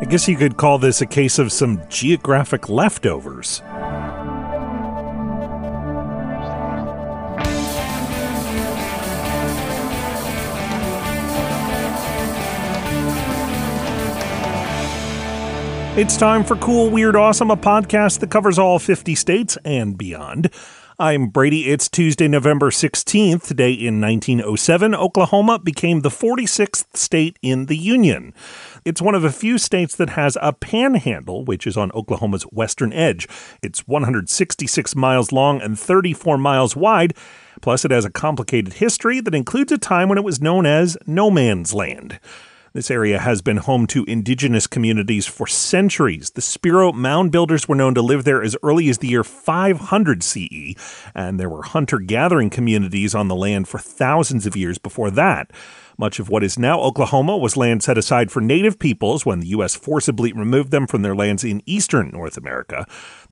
I guess you could call this a case of some geographic leftovers. It's time for Cool, Weird, Awesome, a podcast that covers all 50 states and beyond. I'm Brady. It's Tuesday, November 16th. Today in 1907, Oklahoma became the 46th state in the Union. It's one of a few states that has a panhandle, which is on Oklahoma's western edge. It's 166 miles long and 34 miles wide. Plus, it has a complicated history that includes a time when it was known as No Man's Land. This area has been home to indigenous communities for centuries. The Spiro mound builders were known to live there as early as the year 500 CE, and there were hunter gathering communities on the land for thousands of years before that. Much of what is now Oklahoma was land set aside for native peoples when the U.S. forcibly removed them from their lands in eastern North America.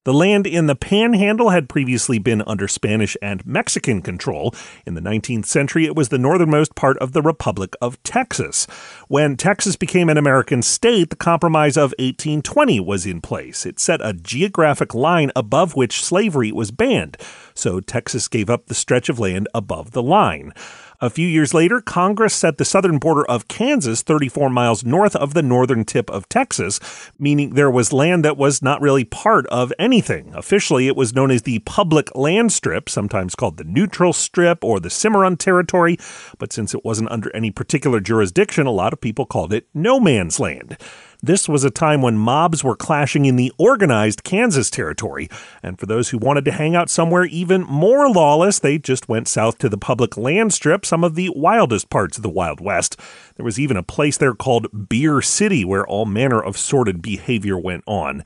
The land in the Panhandle had previously been under Spanish and Mexican control. In the 19th century, it was the northernmost part of the Republic of Texas. When Texas became an American state, the Compromise of 1820 was in place. It set a geographic line above which slavery was banned, so Texas gave up the stretch of land above the line. A few years later, Congress set the southern border of Kansas 34 miles north of the northern tip of Texas, meaning there was land that was not really part of anything. Officially, it was known as the Public Land Strip, sometimes called the Neutral Strip or the Cimarron Territory, but since it wasn't under any particular jurisdiction, a lot of people called it No Man's Land. This was a time when mobs were clashing in the organized Kansas territory, and for those who wanted to hang out somewhere even more lawless, they just went south to the public land strip, some of the wildest parts of the Wild West. There was even a place there called Beer City where all manner of sordid behavior went on.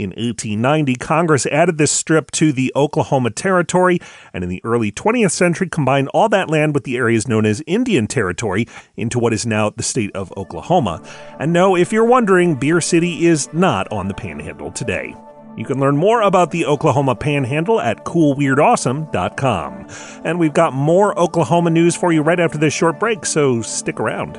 In 1890, Congress added this strip to the Oklahoma Territory, and in the early 20th century combined all that land with the areas known as Indian Territory into what is now the state of Oklahoma. And no, if you're wondering, Beer City is not on the panhandle today. You can learn more about the Oklahoma Panhandle at coolweirdawesome.com. And we've got more Oklahoma news for you right after this short break, so stick around.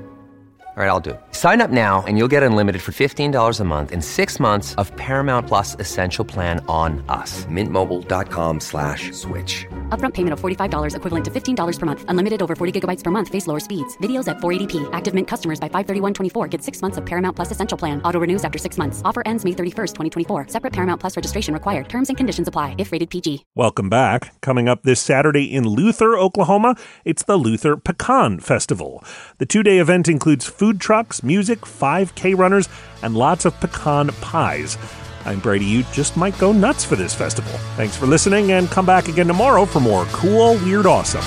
All right, I'll do it. Sign up now and you'll get unlimited for $15 a month and six months of Paramount Plus Essential Plan on us. Mintmobile.com slash switch. Upfront payment of $45 equivalent to $15 per month. Unlimited over 40 gigabytes per month. Face lower speeds. Videos at 480p. Active Mint customers by 531.24 get six months of Paramount Plus Essential Plan. Auto renews after six months. Offer ends May 31st, 2024. Separate Paramount Plus registration required. Terms and conditions apply if rated PG. Welcome back. Coming up this Saturday in Luther, Oklahoma, it's the Luther Pecan Festival. The two day event includes food trucks, music, 5K runners, and lots of pecan pies. I'm Brady. You just might go nuts for this festival. Thanks for listening, and come back again tomorrow for more cool, weird, awesome.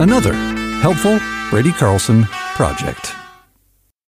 Another helpful Brady Carlson project.